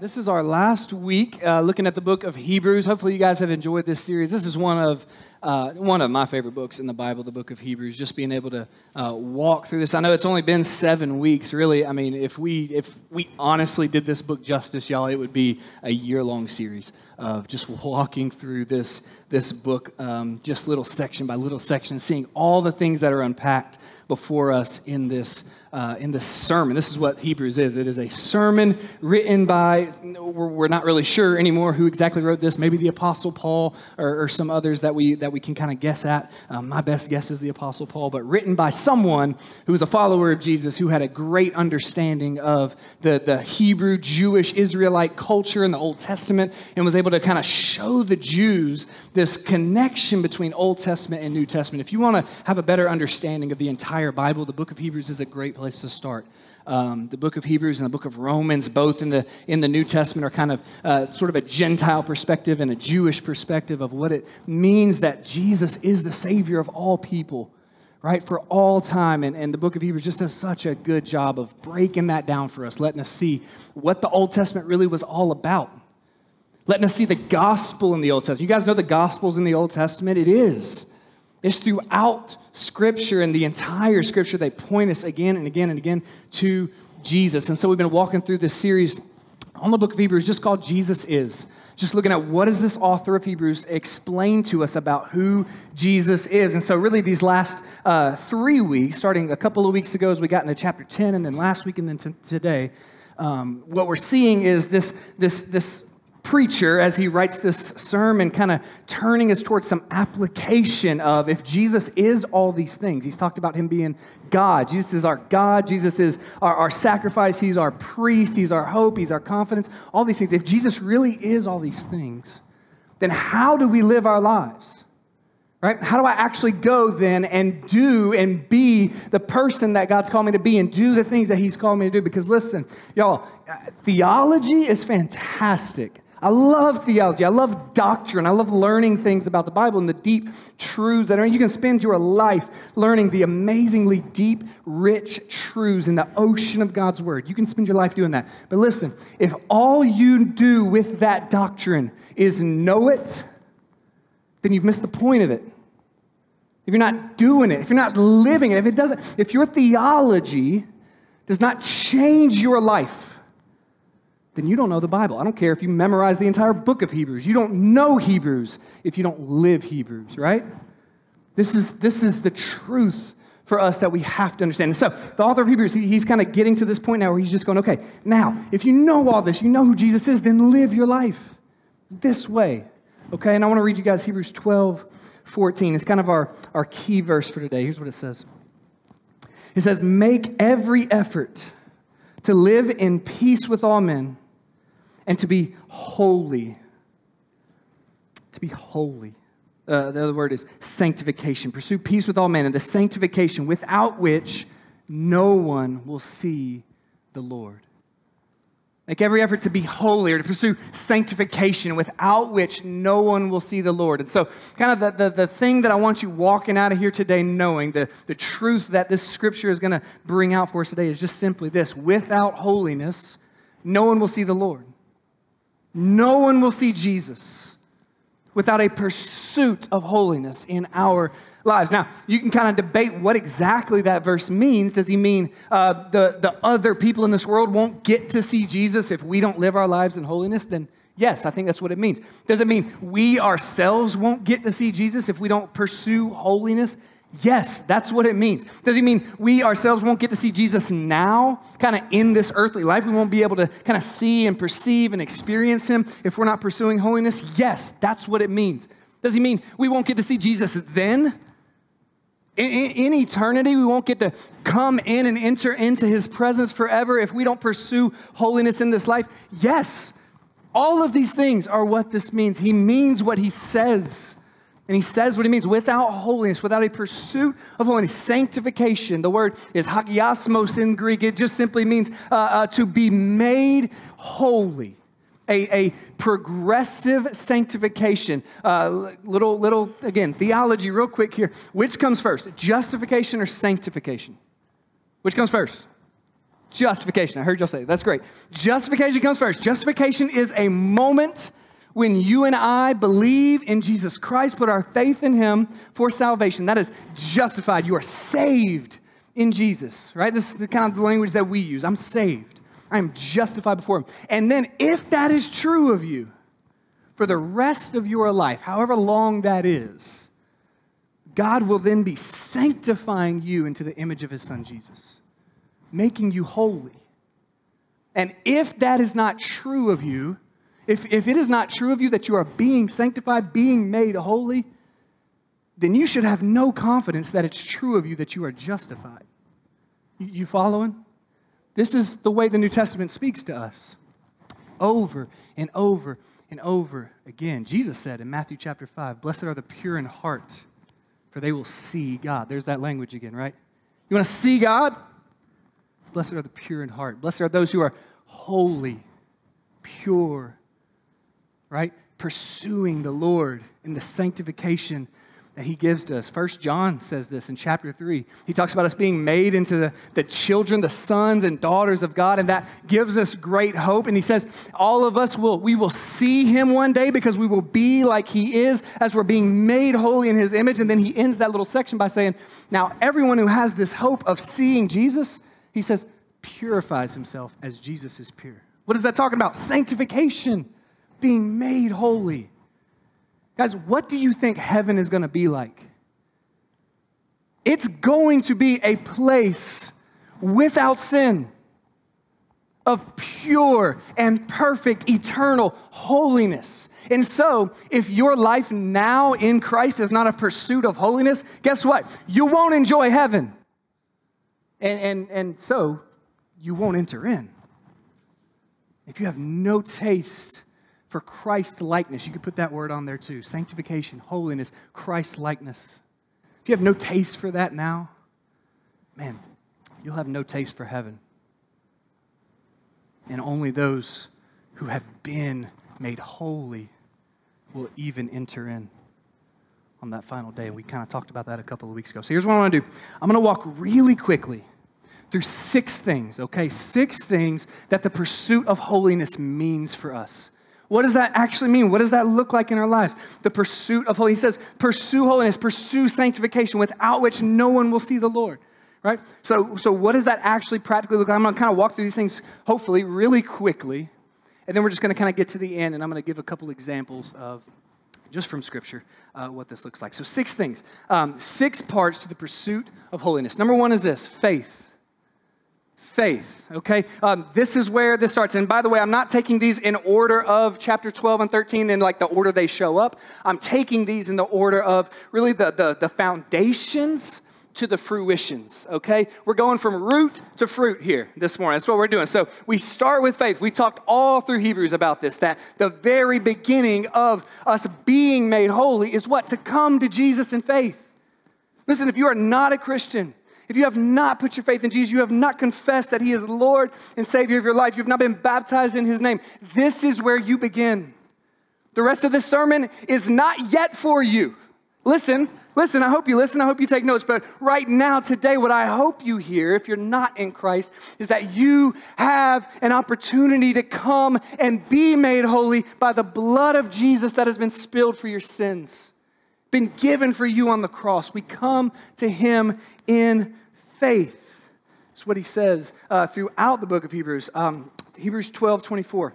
This is our last week uh, looking at the book of Hebrews. Hopefully, you guys have enjoyed this series. This is one of uh, one of my favorite books in the Bible, the book of Hebrews. Just being able to uh, walk through this. I know it's only been seven weeks. Really, I mean, if we if we honestly did this book justice, y'all, it would be a year long series of just walking through this this book, um, just little section by little section, seeing all the things that are unpacked before us in this uh, in the sermon. This is what Hebrews is. It is a sermon written by, we're not really sure anymore who exactly wrote this. Maybe the Apostle Paul or, or some others that we, that we can kind of guess at. Um, my best guess is the Apostle Paul, but written by someone who was a follower of Jesus who had a great understanding of the, the Hebrew, Jewish, Israelite culture in the Old Testament and was able to kind of show the Jews this connection between Old Testament and New Testament. If you want to have a better understanding of the entire Bible, the book of Hebrews is a great place place to start. Um, the book of Hebrews and the book of Romans, both in the, in the New Testament, are kind of uh, sort of a Gentile perspective and a Jewish perspective of what it means that Jesus is the Savior of all people, right, for all time. And, and the book of Hebrews just does such a good job of breaking that down for us, letting us see what the Old Testament really was all about, letting us see the gospel in the Old Testament. You guys know the gospels in the Old Testament? It is. It's throughout Scripture and the entire Scripture, they point us again and again and again to Jesus. And so we've been walking through this series on the book of Hebrews just called Jesus Is. Just looking at what does this author of Hebrews explain to us about who Jesus is. And so, really, these last uh, three weeks, starting a couple of weeks ago as we got into chapter 10, and then last week and then t- today, um, what we're seeing is this, this, this preacher, as he writes this sermon, kind of turning us towards some application of if Jesus is all these things. He's talked about him being God. Jesus is our God. Jesus is our, our sacrifice. He's our priest. He's our hope. He's our confidence. All these things. If Jesus really is all these things, then how do we live our lives? Right? How do I actually go then and do and be the person that God's called me to be and do the things that He's called me to do? Because listen, y'all, uh, theology is fantastic. I love theology. I love doctrine. I love learning things about the Bible and the deep truths that are. You can spend your life learning the amazingly deep, rich truths in the ocean of God's Word. You can spend your life doing that. But listen, if all you do with that doctrine is know it, then you've missed the point of it. If you're not doing it, if you're not living it, if it doesn't, if your theology does not change your life, then you don't know the Bible. I don't care if you memorize the entire book of Hebrews. You don't know Hebrews if you don't live Hebrews, right? This is, this is the truth for us that we have to understand. And so, the author of Hebrews, he, he's kind of getting to this point now where he's just going, okay, now, if you know all this, you know who Jesus is, then live your life this way, okay? And I want to read you guys Hebrews 12, 14. It's kind of our, our key verse for today. Here's what it says It says, Make every effort to live in peace with all men and to be holy. To be holy. Uh, the other word is sanctification. Pursue peace with all men and the sanctification without which no one will see the Lord. Make every effort to be holy or to pursue sanctification without which no one will see the Lord. And so, kind of the, the, the thing that I want you walking out of here today knowing, the, the truth that this scripture is going to bring out for us today is just simply this without holiness, no one will see the Lord. No one will see Jesus without a pursuit of holiness in our lives. Now, you can kind of debate what exactly that verse means. Does he mean uh, the, the other people in this world won't get to see Jesus if we don't live our lives in holiness? Then, yes, I think that's what it means. Does it mean we ourselves won't get to see Jesus if we don't pursue holiness? Yes, that's what it means. Does it mean we ourselves won't get to see Jesus now, kind of in this earthly life? We won't be able to kind of see and perceive and experience him if we're not pursuing holiness? Yes, that's what it means. Does he mean we won't get to see Jesus then? In, in, in, eternity, we won't get to come in and enter into his presence forever if we don't pursue holiness in this life? Yes. All of these things are what this means. He means what he says. And he says what he means without holiness, without a pursuit of holiness, sanctification. The word is hagiasmos in Greek. It just simply means uh, uh, to be made holy. A, a progressive sanctification. Uh, little, little, again, theology, real quick here. Which comes first, justification or sanctification? Which comes first? Justification. I heard y'all say. That's great. Justification comes first. Justification is a moment when you and I believe in Jesus Christ, put our faith in Him for salvation. That is justified. You are saved in Jesus, right? This is the kind of language that we use. I'm saved. I am justified before Him. And then, if that is true of you for the rest of your life, however long that is, God will then be sanctifying you into the image of His Son Jesus, making you holy. And if that is not true of you, if, if it is not true of you that you are being sanctified, being made holy, then you should have no confidence that it's true of you that you are justified. You, you following? This is the way the New Testament speaks to us over and over and over again. Jesus said in Matthew chapter 5, Blessed are the pure in heart, for they will see God. There's that language again, right? You want to see God? Blessed are the pure in heart. Blessed are those who are holy, pure, right? Pursuing the Lord in the sanctification that he gives to us. First John says this in chapter 3. He talks about us being made into the, the children, the sons and daughters of God, and that gives us great hope. And he says, all of us will we will see him one day because we will be like he is as we're being made holy in his image. And then he ends that little section by saying, Now everyone who has this hope of seeing Jesus, he says, purifies himself as Jesus is pure. What is that talking about? Sanctification being made holy. Guys, what do you think heaven is going to be like? It's going to be a place without sin, of pure and perfect eternal holiness. And so, if your life now in Christ is not a pursuit of holiness, guess what? You won't enjoy heaven. And, and, and so, you won't enter in. If you have no taste for Christ likeness. You could put that word on there too sanctification, holiness, Christ likeness. If you have no taste for that now, man, you'll have no taste for heaven. And only those who have been made holy will even enter in on that final day. We kind of talked about that a couple of weeks ago. So here's what I want to do I'm going to walk really quickly through six things, okay? Six things that the pursuit of holiness means for us. What does that actually mean? What does that look like in our lives? The pursuit of holiness. He says, pursue holiness, pursue sanctification, without which no one will see the Lord. Right? So, so what does that actually practically look like? I'm to kind of walk through these things, hopefully, really quickly. And then we're just to kind of get to the end, and I'm to give a couple examples of, just from Scripture, uh, what this looks like. So, six things, um, six parts to the pursuit of holiness. Number one is this faith faith. Okay, um, this is where this starts. And by the way, I'm not taking these in order of chapter 12 and 13 in like the order they show up. I'm taking these in the order of really the, the, the foundations to the fruitions, okay? We're going from root to fruit here this morning. That's what we're doing. So we start with faith. We talked all through Hebrews about this, that the very beginning of us being made holy is what? To come to Jesus in faith. Listen, if you are not a Christian, if you have not put your faith in Jesus, you have not confessed that He is Lord and Savior of your life, you have not been baptized in His name, this is where you begin. The rest of this sermon is not yet for you. Listen, listen, I hope you listen. I hope you take notes. But right now, today, what I hope you hear, if you're not in Christ, is that you have an opportunity to come and be made holy by the blood of Jesus that has been spilled for your sins been given for you on the cross. We come to him in faith. That's what he says uh, throughout the book of Hebrews. Um, Hebrews 12 24.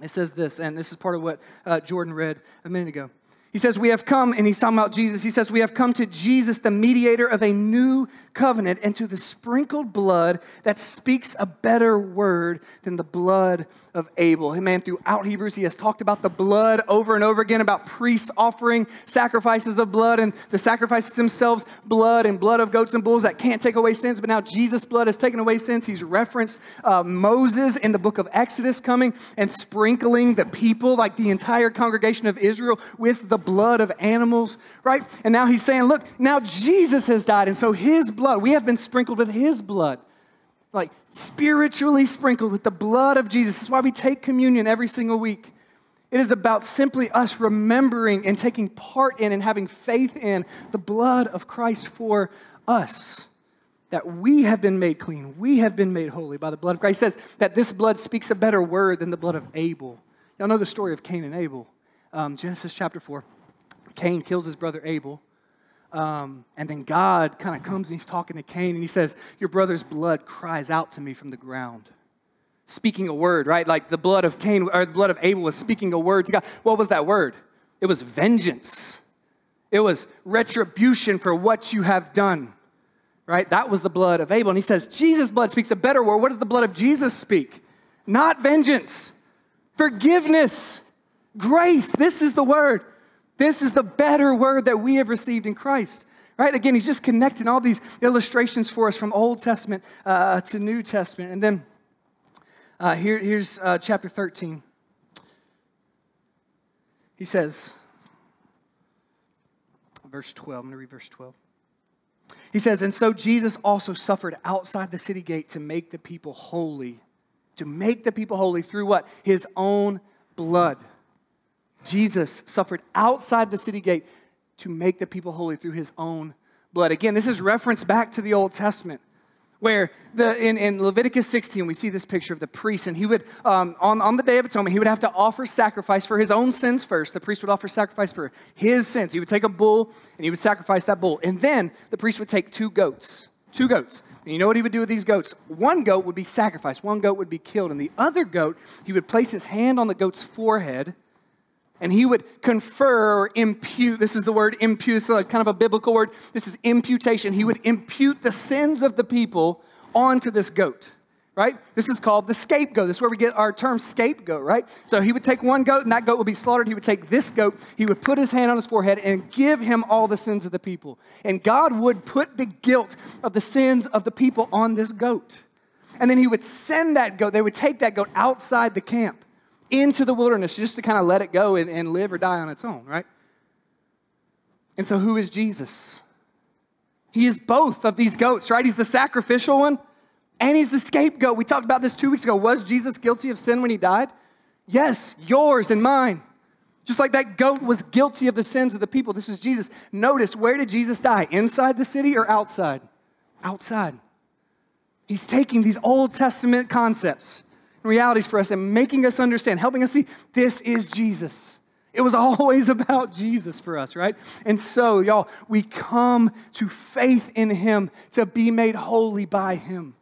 It says this, and this is part of what uh, Jordan read a minute ago. He says, We have come, and he's talking about Jesus. He says, We have come to Jesus, the mediator of a new covenant, and to the sprinkled blood that speaks a better word than the blood of Abel. Man, throughout Hebrews, he has talked about the blood over and over again, about priests offering sacrifices of blood, and the sacrifices themselves, blood and blood of goats and bulls that can't take away sins. But now Jesus' blood has taken away sins. He's referenced uh, Moses in the book of Exodus coming and sprinkling the people, like the entire congregation of Israel, with the blood of animals, right? And now he's saying, look, now Jesus has died, and so his blood, we have been sprinkled with his blood like spiritually sprinkled with the blood of Jesus. This is why we take communion every single week. It is about simply us remembering and taking part in and having faith in the blood of Christ for us. that we have been made clean, we have been made holy by the blood of Christ. He says that this blood speaks a better word than the blood of Abel. Y'all know the story of Cain and Abel. Um, Genesis chapter 4. Cain kills his brother Abel. Um, and then God kind of comes and he's talking to Cain and he says, Your brother's blood cries out to me from the ground. Speaking a word, right? Like the blood of Cain or the blood of Abel was speaking a word to God. What was that word? It was vengeance, it was retribution for what you have done right? That was the blood of Abel. And he says, Jesus' blood speaks a better word. What does the blood of Jesus speak? Not vengeance, forgiveness, grace. This is the word. This is the better word that we have received in Christ. Right? Again, he's just connecting all these illustrations for us from Old Testament uh, to New Testament. And then uh, here, here's uh, chapter 13. He says, verse 12, I'm going to read verse 12. He says, And so Jesus also suffered outside the city gate to make the people holy. To make the people holy through what? His own blood. Jesus suffered outside the city gate to make the people holy through his own blood. Again, this is reference back to the Old Testament where the, in, in Leviticus 16, we see this picture of the priest, and he would, um, on, on the Day of Atonement, he would have to offer sacrifice for his own sins first. The priest would offer sacrifice for his sins. He would take a bull, and he would sacrifice that bull. And then the priest would take two goats, two goats. And you know what he would do with these goats? One goat would be sacrificed, one goat would be killed, and the other goat, he would place his hand on the goat's forehead, and he would confer or impute. This is the word impute. It's like kind of a biblical word. This is imputation. He would impute the sins of the people onto this goat, right? This is called the scapegoat. This is where we get our term scapegoat, right? So he would take one goat and that goat would be slaughtered. He would take this goat, he would put his hand on his forehead and give him all the sins of the people. And God would put the guilt of the sins of the people on this goat. And then he would send that goat, they would take that goat outside the camp into the wilderness just to kind of let it go and, and live or die on its own, right? And so, who is Jesus? He is both of these goats, right? He's the sacrificial one and he's the scapegoat. We talked about this two weeks ago. Was Jesus guilty of sin when he died? Yes, yours and mine. Just like that goat was guilty of the sins of the people, this is Jesus. Notice, where did Jesus die? Inside the city or outside? Outside. He's taking these Old Testament concepts realities for us and making us understand, helping us see this is Jesus. It was always about Jesus for us, right? And so, y'all, we come to faith in Him to be made holy by Him.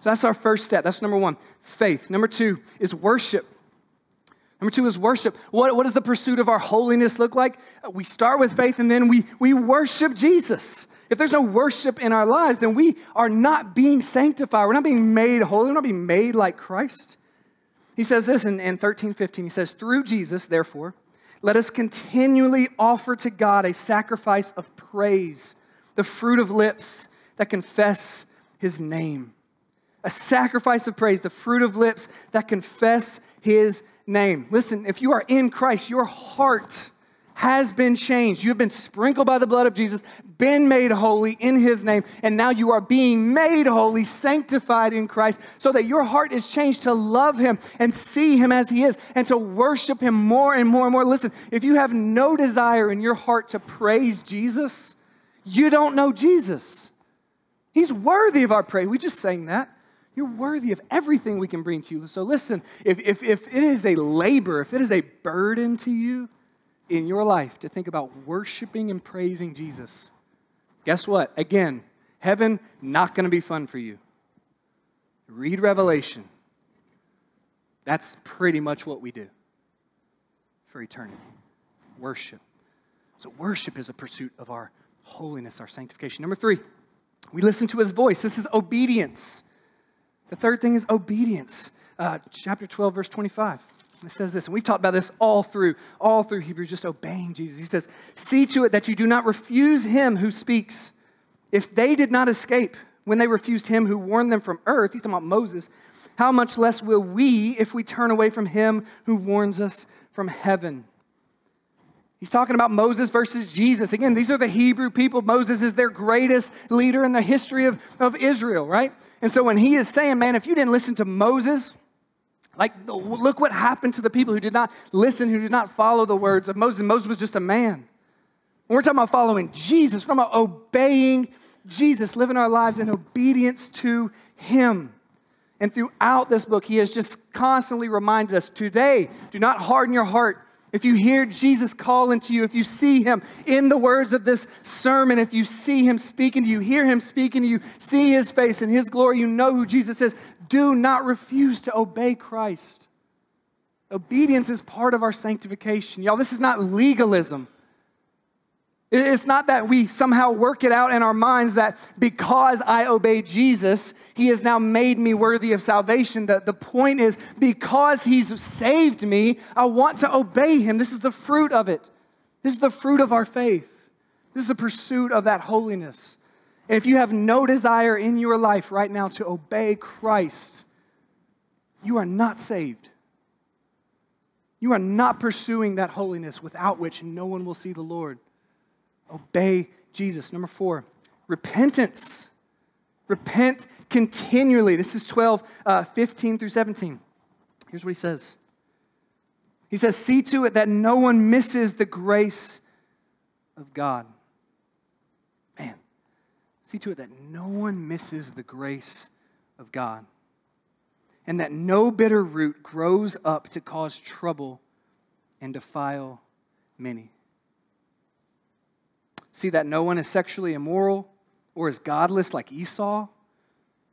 So that's our first step. That's number one, faith. Number two is worship. Number two is worship. What, what does the pursuit of our holiness look like? We start with faith and then we, we worship Jesus. If there's no worship in our lives, then we are not being sanctified. We're not being made holy. We're not being made like Christ. He says this in, in 13, 15. He says, Through Jesus, therefore, let us continually offer to God a sacrifice of praise, the fruit of lips that confess his name. A sacrifice of praise, the fruit of lips that confess his name. Listen, if you are in Christ, your heart has been changed. You have been sprinkled by the blood of Jesus, been made holy in his name, and now you are being made holy, sanctified in Christ, so that your heart is changed to love him and see him as he is and to worship him more and more and more. Listen, if you have no desire in your heart to praise Jesus, you don't know Jesus. He's worthy of our praise. We just sang that. You're worthy of everything we can bring to you. So listen, if, if, if it is a labor, if it is a burden to you, in your life to think about worshiping and praising Jesus, guess what? Again, heaven not going to be fun for you. Read Revelation. That's pretty much what we do for eternity. Worship. So, worship is a pursuit of our holiness, our sanctification. Number three, we listen to his voice. This is obedience. The third thing is obedience. Uh, chapter 12, verse 25. It says this, and we've talked about this all through, all through Hebrews, just obeying Jesus. He says, See to it that you do not refuse him who speaks. If they did not escape when they refused him who warned them from earth, he's talking about Moses, how much less will we if we turn away from him who warns us from heaven? He's talking about Moses versus Jesus. Again, these are the Hebrew people. Moses is their greatest leader in the history of, of Israel, right? And so when he is saying, man, if you didn't listen to Moses, like, look what happened to the people who did not listen, who did not follow the words of Moses. Moses was just a man. When we're talking about following Jesus, we're talking about obeying Jesus, living our lives in obedience to Him. And throughout this book, He has just constantly reminded us today, do not harden your heart. If you hear Jesus calling to you, if you see him in the words of this sermon, if you see him speaking to you, hear him speaking to you, see his face and his glory, you know who Jesus is, do not refuse to obey Christ. Obedience is part of our sanctification. Y'all, this is not legalism. It's not that we somehow work it out in our minds that because I obey Jesus, he has now made me worthy of salvation. The, the point is, because he's saved me, I want to obey him. This is the fruit of it. This is the fruit of our faith. This is the pursuit of that holiness. And if you have no desire in your life right now to obey Christ, you are not saved. You are not pursuing that holiness without which no one will see the Lord. Obey Jesus. Number four, repentance. Repent continually. This is 12, uh, 15 through 17. Here's what he says He says, See to it that no one misses the grace of God. See to it that no one misses the grace of God, and that no bitter root grows up to cause trouble and defile many. See that no one is sexually immoral or is godless like Esau,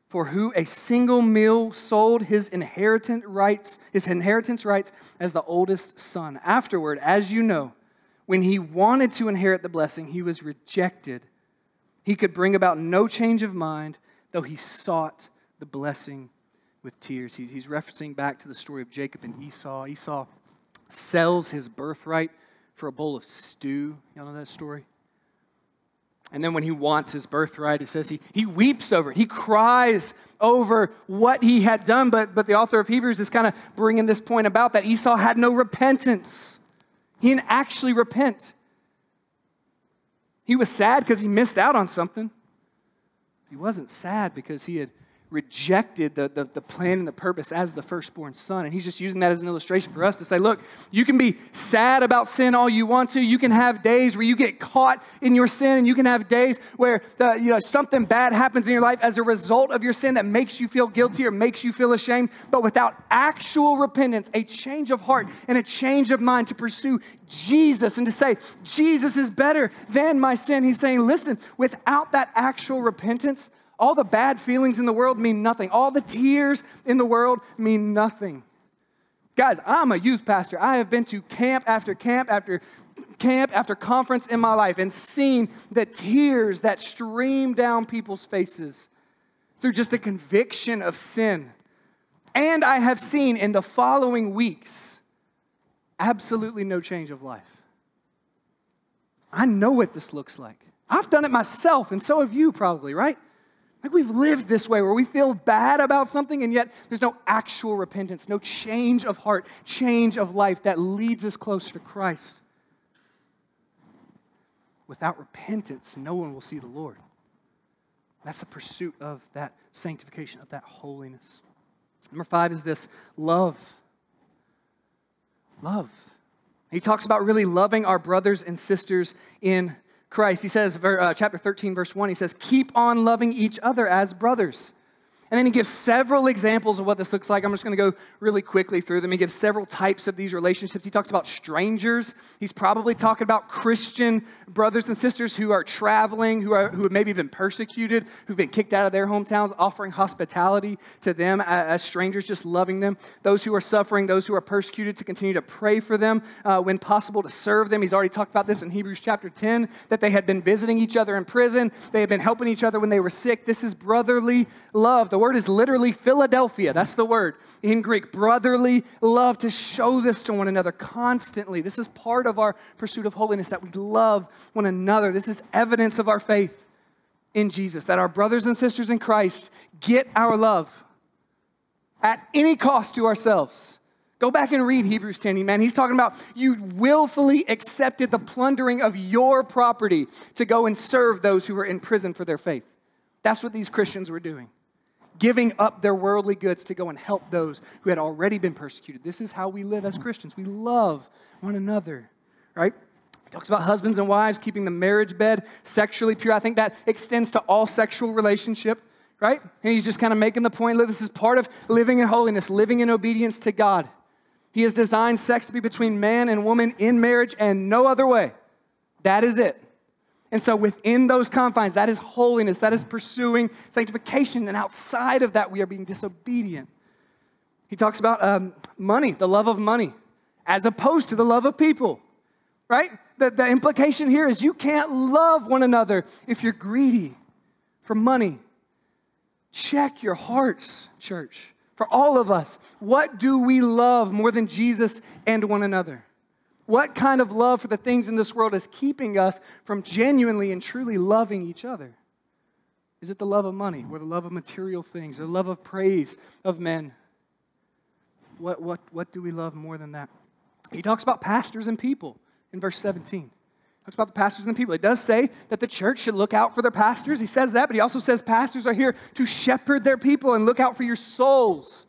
for who a single meal sold his inheritance rights, his inheritance rights as the oldest son. Afterward, as you know, when he wanted to inherit the blessing, he was rejected. He could bring about no change of mind, though he sought the blessing with tears. He's referencing back to the story of Jacob and Esau. Esau sells his birthright for a bowl of stew. Y'all know that story? And then when he wants his birthright, it says he, he weeps over it. He cries over what he had done. But, but the author of Hebrews is kind of bringing this point about that Esau had no repentance. He didn't actually repent. He was sad because he missed out on something. He wasn't sad because he had rejected the, the, the, plan and the purpose as the firstborn son. And he's just using that as an illustration for us to say, look, you can be sad about sin all you want to. You can have days where you get caught in your sin, and you can have days where the, you know, something bad happens in your life as a result of your sin that makes you feel guilty or makes you feel ashamed. But without actual repentance, a change of heart, and a change of mind to pursue Jesus and to say, Jesus is better than my sin, he's saying, listen, without that actual repentance, all the bad feelings in the world mean nothing. All the tears in the world mean nothing. Guys, I'm a youth pastor. I have been to camp after camp after camp after conference in my life and seen the tears that stream down people's faces through just a conviction of sin. And I have seen in the following weeks absolutely no change of life. I know what this looks like. I've done it myself, and so have you probably, right? Like we've lived this way where we feel bad about something and yet there's no actual repentance, no change of heart, change of life that leads us closer to Christ. Without repentance, no one will see the Lord. That's a pursuit of that sanctification, of that holiness. Number five is this love. Love. He talks about really loving our brothers and sisters in Christ. He says, uh, chapter 13, verse 1, he says, Keep on loving each other as brothers. And then he gives several examples of what this looks like. I'm just going to go really quickly through them. He gives several types of these relationships. He talks about strangers. He's probably talking about Christian brothers and sisters who are traveling, who, are, who have maybe been persecuted, who've been kicked out of their hometowns, offering hospitality to them as strangers, just loving them. Those who are suffering, those who are persecuted, to continue to pray for them uh, when possible, to serve them. He's already talked about this in Hebrews chapter 10, that they had been visiting each other in prison, they had been helping each other when they were sick. This is brotherly love. The word is literally Philadelphia. That's the word in Greek. Brotherly love to show this to one another constantly. This is part of our pursuit of holiness that we love one another. This is evidence of our faith in Jesus, that our brothers and sisters in Christ get our love at any cost to ourselves. Go back and read Hebrews 10, man. He's talking about you willfully accepted the plundering of your property to go and serve those who were in prison for their faith. That's what these Christians were doing giving up their worldly goods to go and help those who had already been persecuted. This is how we live as Christians. We love one another, right? He talks about husbands and wives keeping the marriage bed sexually pure. I think that extends to all sexual relationship, right? And he's just kind of making the point that this is part of living in holiness, living in obedience to God. He has designed sex to be between man and woman in marriage and no other way. That is it. And so, within those confines, that is holiness, that is pursuing sanctification. And outside of that, we are being disobedient. He talks about um, money, the love of money, as opposed to the love of people, right? The, the implication here is you can't love one another if you're greedy for money. Check your hearts, church. For all of us, what do we love more than Jesus and one another? What kind of love for the things in this world is keeping us from genuinely and truly loving each other? Is it the love of money or the love of material things or the love of praise of men? What, what, what do we love more than that? He talks about pastors and people in verse 17. He talks about the pastors and the people. It does say that the church should look out for their pastors. He says that, but he also says pastors are here to shepherd their people and look out for your souls.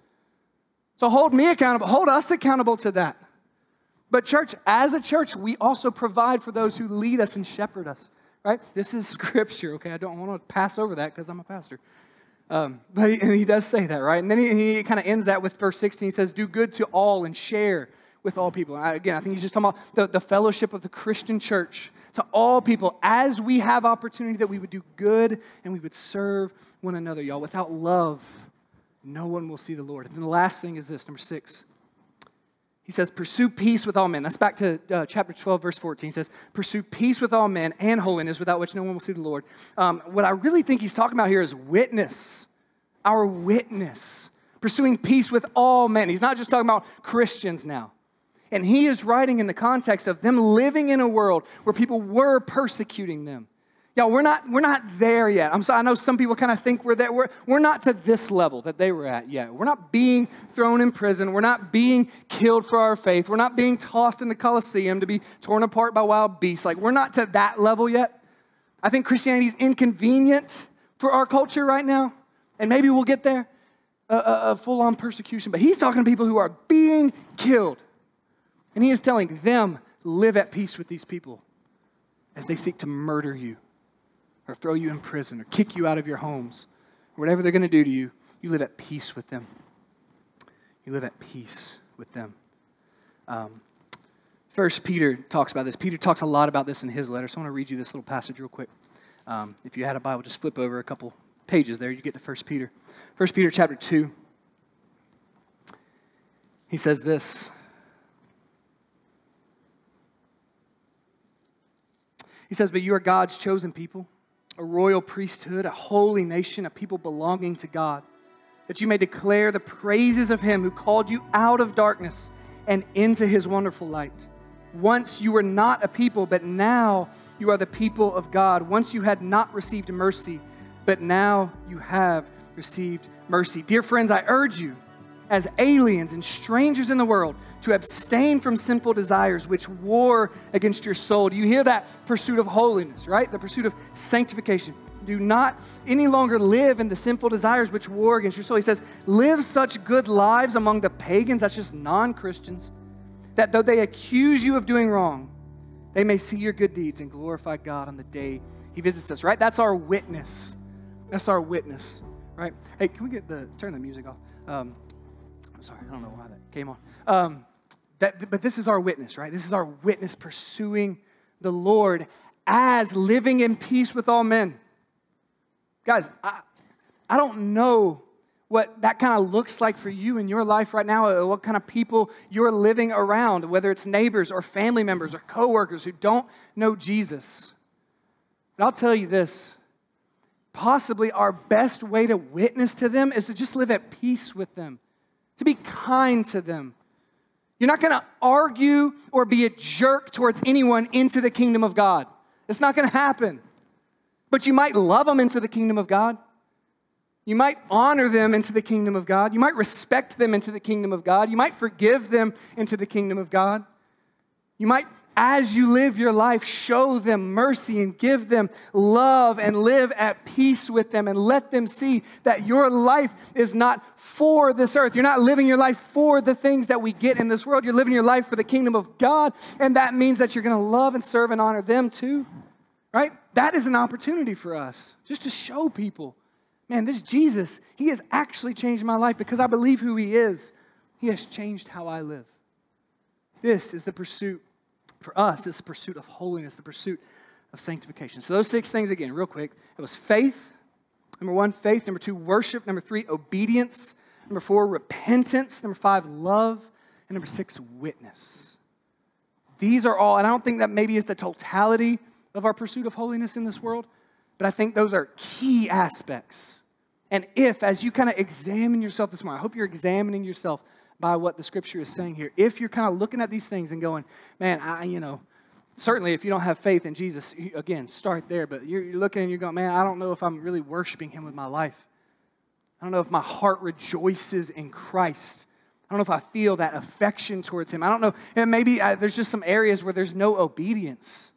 So hold me accountable, hold us accountable to that. But, church, as a church, we also provide for those who lead us and shepherd us, right? This is scripture, okay? I don't want to pass over that because I'm a pastor. Um, but he, he, does say that, right? And then he, he kind of ends that with verse 16. He says, Do good to all and share with all people. I, again, I think he's just talking about the, the fellowship of the Christian church to all people as we have opportunity that we would do good and we would serve one another, y'all. Without love, no one will see the Lord. And then the last thing is this number six he says, Pursue peace with all men. That's back to uh, chapter 12, verse 14. He says, Pursue peace with all men and holiness, without which no one will see the Lord. Um, what I really think he's talking about here is witness, our witness. Pursuing peace with all men. He's not just talking about Christians now. And he is writing in the context of them living in a world where people were persecuting them. Y'all, we're not, we're not there yet. I'm sorry, I know some people kind of think we're there. We're, we're not to this level that they were at yet. We're not being thrown in prison. We're not being killed for our faith. We're not being tossed in the Colosseum to be torn apart by wild beasts. Like, we're not to that level yet. I think Christianity is inconvenient for our culture right now, and maybe we'll get there, uh, uh, uh, a, a, a full on persecution. But he's talking to people who are being killed, and he is telling them, live at peace with these people as they seek to murder you or throw you in prison or kick you out of your homes, or whatever they're going to do to you, you live at peace with them. You live at peace with them. Um, First Peter talks about this. Peter talks a lot about this in his letter, so I want to read you this little passage real quick. Um, if you had a Bible, just flip over a couple pages there. You get to First Peter. First Peter chapter 2. He says this. He says, But you are God's chosen people a royal priesthood, a holy nation, a people belonging to God, that you may declare the praises of him who called you out of darkness and into his wonderful light. Once you were not a people, but now you are the people of God. Once you had not received mercy, but now you have received mercy. Dear friends, I urge you as aliens and strangers in the world to abstain from sinful desires which war against your soul. Do you hear that pursuit of holiness, right? The pursuit of sanctification. Do not any longer live in the sinful desires which war against your soul. He says, live such good lives among the pagans, that's just non Christians, that though they accuse you of doing wrong, they may see your good deeds and glorify God on the day He visits us, right? That's our witness. That's our witness, right? Hey, can we get the, turn the music off? Um, sorry, I don't know why that came on. Um, that, but this is our witness, right? This is our witness pursuing the Lord as living in peace with all men. Guys, I, I don't know what that kind of looks like for you in your life right now, what kind of people you're living around, whether it's neighbors or family members or coworkers who don't know Jesus. But I'll tell you this possibly our best way to witness to them is to just live at peace with them to be kind to them. You're not going to argue or be a jerk towards anyone into the kingdom of God. It's not going to happen. But you might love them into the kingdom of God. You might honor them into the kingdom of God. You might respect them into the kingdom of God. You might forgive them into the kingdom of God. You might, as you live your life, show them mercy and give them love and live at peace with them and let them see that your life is not for this earth. You're not living your life for the things that we get in this world. You're living your life for the kingdom of God, and that means that you're going to love and serve and honor them too. Right? That is an opportunity for us just to show people man, this Jesus, he has actually changed my life because I believe who he is. He has changed how I live. This is the pursuit for us, it's the pursuit of holiness, the pursuit of sanctification. So, those six things again, real quick. It was faith. Number one, faith. Number two, worship. Number three, obedience. Number four, repentance. Number five, love. And number six, witness. These are all, and I don't think that maybe is the totality of our pursuit of holiness in this world, but I think those are key aspects. And if, as you kind of examine yourself this morning, I hope you're examining yourself by what the scripture is saying here. If you're kind of looking at these things and going, man, I, you know, certainly if you don't have faith in Jesus, again, start there. But you're, you're looking and you're going, man, I don't know if I'm really worshiping Him with my life. I don't know if my heart rejoices in Christ. I don't know if I feel that affection towards Him. I don't know. And maybe I, there's just some areas where there's no obedience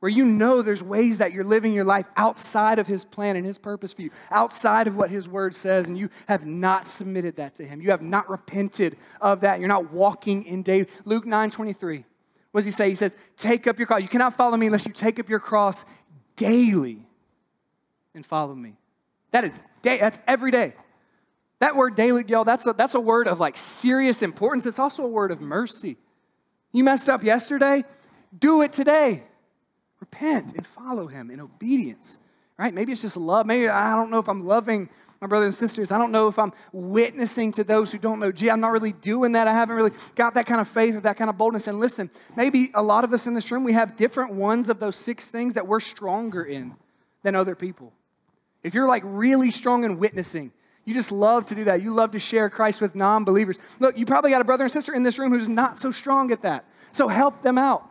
where you know there's ways that you're living your life outside of His plan and His purpose for you, outside of what His Word says, and you have not submitted that to Him. You have not repented of that. You're not walking in day. Luke 9 23. What does He say? He says, Take up your cross. You cannot follow me unless you take up your cross daily and follow me. That is day, that's every day. That word daily, y'all, that's a, that's a word of like serious importance. It's also a word of mercy. You messed up yesterday, do it today. Repent and follow him in obedience, right? Maybe it's just love. Maybe I don't know if I'm loving my brothers and sisters. I don't know if I'm witnessing to those who don't know. Gee, I'm not really doing that. I haven't really got that kind of faith or that kind of boldness. And listen, maybe a lot of us in this room, we have different ones of those six things that we're stronger in than other people. If you're like really strong in witnessing, you just love to do that. You love to share Christ with non believers. Look, you probably got a brother and sister in this room who's not so strong at that. So help them out.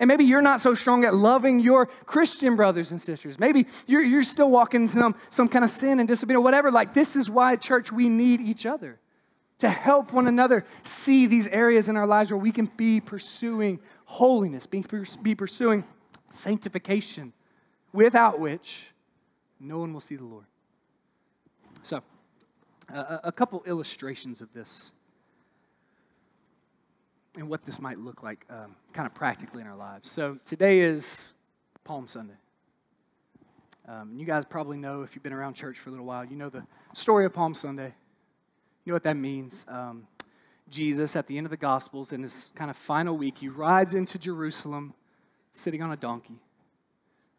And maybe you're not so strong at loving your Christian brothers and sisters. Maybe you're, you're still walking some, some kind of sin and disobedience, or whatever. Like, this is why, church, we need each other to help one another see these areas in our lives where we can be pursuing holiness, be, be pursuing sanctification, without which no one will see the Lord. So, a couple illustrations of this and what this might look like um, kind of practically in our lives. So today is Palm Sunday. Um, you guys probably know, if you've been around church for a little while, you know the story of Palm Sunday. You know what that means. Um, Jesus, at the end of the Gospels, in his kind of final week, he rides into Jerusalem sitting on a donkey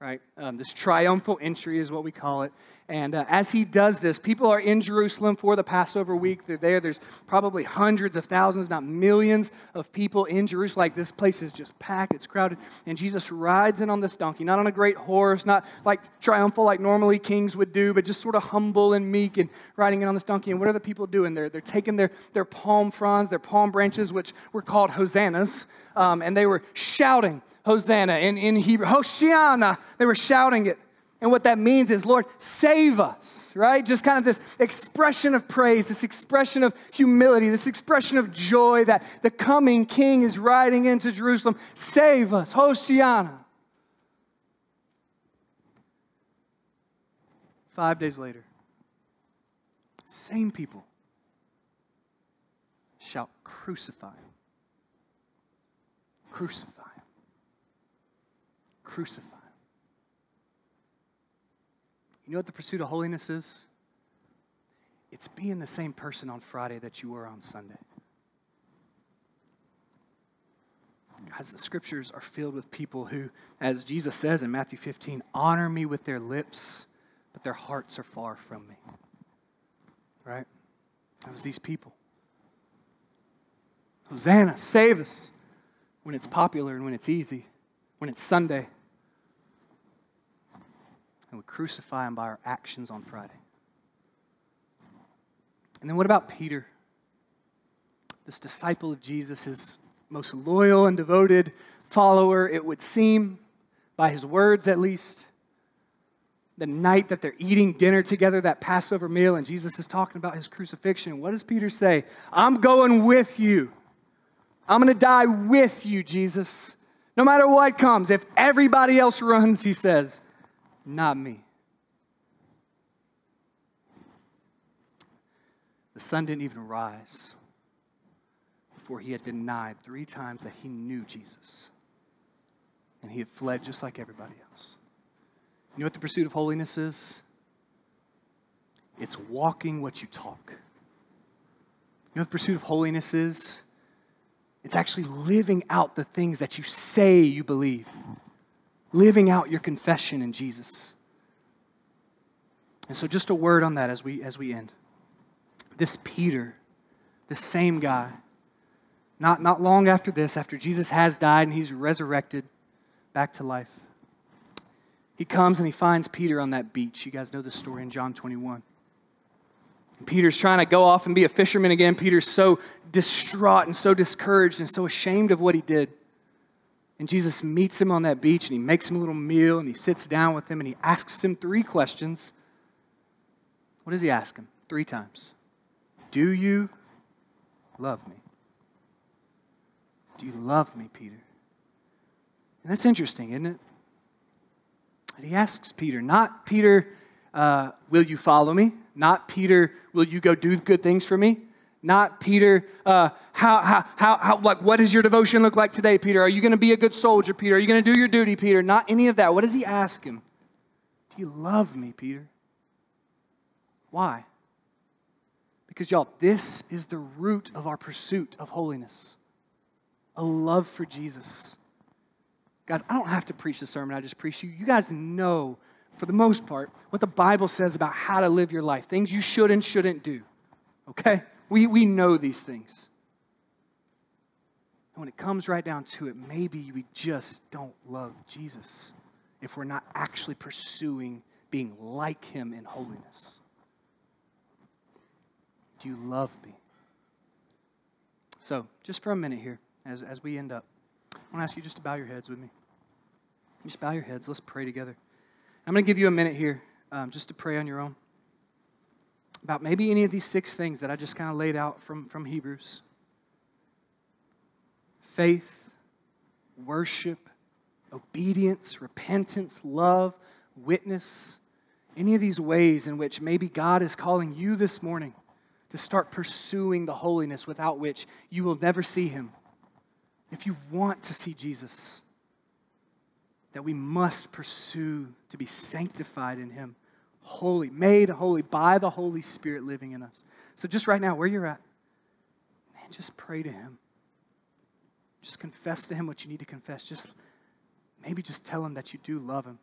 right? Um, this triumphal entry is what we call it. And uh, as he does this, people are in Jerusalem for the Passover week. They're there. There's probably hundreds of thousands, not millions of people in Jerusalem. Like this place is just packed, it's crowded. And Jesus rides in on this donkey, not on a great horse, not like triumphal like normally kings would do, but just sort of humble and meek and riding in on this donkey. And what are the people doing? They're, they're taking their, their palm fronds, their palm branches, which were called hosannas, um, and they were shouting Hosanna. In, in Hebrew, Hoshiana, they were shouting it. And what that means is, Lord, save us, right? Just kind of this expression of praise, this expression of humility, this expression of joy that the coming king is riding into Jerusalem. Save us, Hoshiana. Five days later, same people shout, Crucify. Crucify crucify You know what the pursuit of holiness is? It's being the same person on Friday that you were on Sunday. Guys, the scriptures are filled with people who, as Jesus says in Matthew 15, honor me with their lips, but their hearts are far from me. Right? That was these people. Hosanna, save us when it's popular and when it's easy, when it's Sunday and we crucify him by our actions on Friday. And then what about Peter? This disciple of Jesus, his most loyal and devoted follower, it would seem, by his words at least. The night that they're eating dinner together, that Passover meal, and Jesus is talking about his crucifixion. What does Peter say? I'm going with you. I'm going to die with you, Jesus. No matter what comes, if everybody else runs, he says, not me. The sun didn't even rise before he had denied three times that he knew Jesus. And he had fled just like everybody else. You know what the pursuit of holiness is? It's walking what you talk. You know what the pursuit of holiness is? It's actually living out the things that you say you believe, living out your confession in Jesus. And so, just a word on that as we, as we end. This Peter, the same guy, not, not long after this, after Jesus has died and he's resurrected back to life, he comes and he finds Peter on that beach. You guys know the story in John 21. Peter's trying to go off and be a fisherman again. Peter's so distraught and so discouraged and so ashamed of what he did. And Jesus meets him on that beach and he makes him a little meal and he sits down with him and he asks him three questions. What does he ask him? Three times. Do you love me? Do you love me, Peter? And that's interesting, isn't it? And he asks Peter, not Peter, uh, will you follow me? Not Peter, will you go do good things for me? Not Peter, uh, how, how, how, how, like, what does your devotion look like today, Peter? Are you going to be a good soldier, Peter? Are you going to do your duty, Peter? Not any of that. What does he ask him? Do you love me, Peter? Why? Because, y'all, this is the root of our pursuit of holiness a love for Jesus. Guys, I don't have to preach the sermon I just preached you. You guys know for the most part, what the Bible says about how to live your life, things you should and shouldn't do. Okay? We, we know these things. And when it comes right down to it, maybe we just don't love Jesus if we're not actually pursuing being like him in holiness. Do you love me? So, just for a minute here, as, as we end up, I want to ask you just to bow your heads with me. Just bow your heads. Let's pray together. I'm going to give you a minute here um, just to pray on your own about maybe any of these six things that I just kind of laid out from, from Hebrews faith, worship, obedience, repentance, love, witness. Any of these ways in which maybe God is calling you this morning to start pursuing the holiness without which you will never see Him. If you want to see Jesus, that we must pursue to be sanctified in Him, holy, made holy by the Holy Spirit living in us. So, just right now, where you're at, man, just pray to Him. Just confess to Him what you need to confess. Just maybe just tell Him that you do love Him.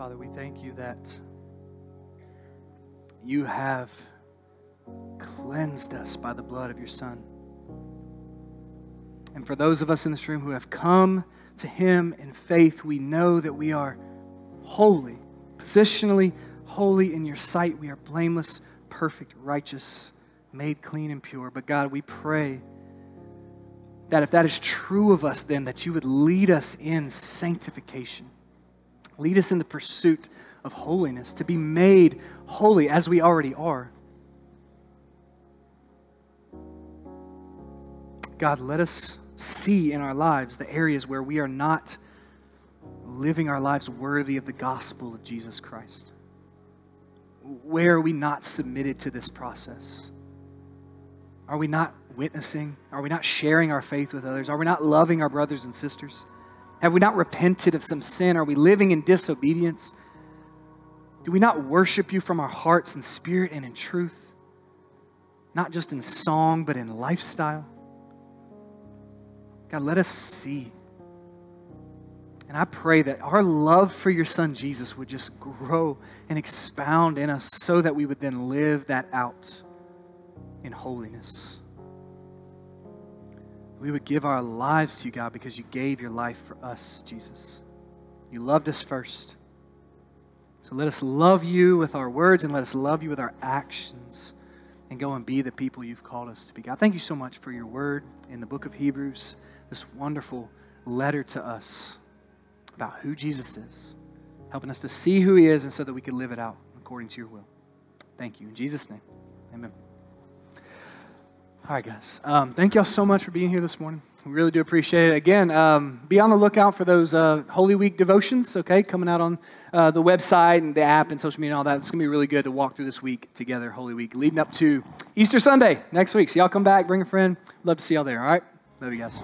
Father, we thank you that you have cleansed us by the blood of your Son. And for those of us in this room who have come to Him in faith, we know that we are holy, positionally holy in your sight. We are blameless, perfect, righteous, made clean and pure. But God, we pray that if that is true of us, then that you would lead us in sanctification Lead us in the pursuit of holiness, to be made holy as we already are. God, let us see in our lives the areas where we are not living our lives worthy of the gospel of Jesus Christ. Where are we not submitted to this process? Are we not witnessing? Are we not sharing our faith with others? Are we not loving our brothers and sisters? Have we not repented of some sin? Are we living in disobedience? Do we not worship you from our hearts in spirit and in truth? Not just in song, but in lifestyle? God, let us see. And I pray that our love for your son Jesus would just grow and expound in us so that we would then live that out in holiness. We would give our lives to you, God, because you gave your life for us, Jesus. You loved us first. So let us love you with our words and let us love you with our actions and go and be the people you've called us to be. God, thank you so much for your word in the book of Hebrews, this wonderful letter to us about who Jesus is, helping us to see who he is and so that we can live it out according to your will. Thank you. In Jesus' name, amen. All right, guys. Um, thank y'all so much for being here this morning. We really do appreciate it. Again, um, be on the lookout for those uh, Holy Week devotions, okay, coming out on uh, the website and the app and social media and all that. It's going to be really good to walk through this week together, Holy Week, leading up to Easter Sunday next week. So y'all come back, bring a friend. Love to see y'all there, all right? Love you guys.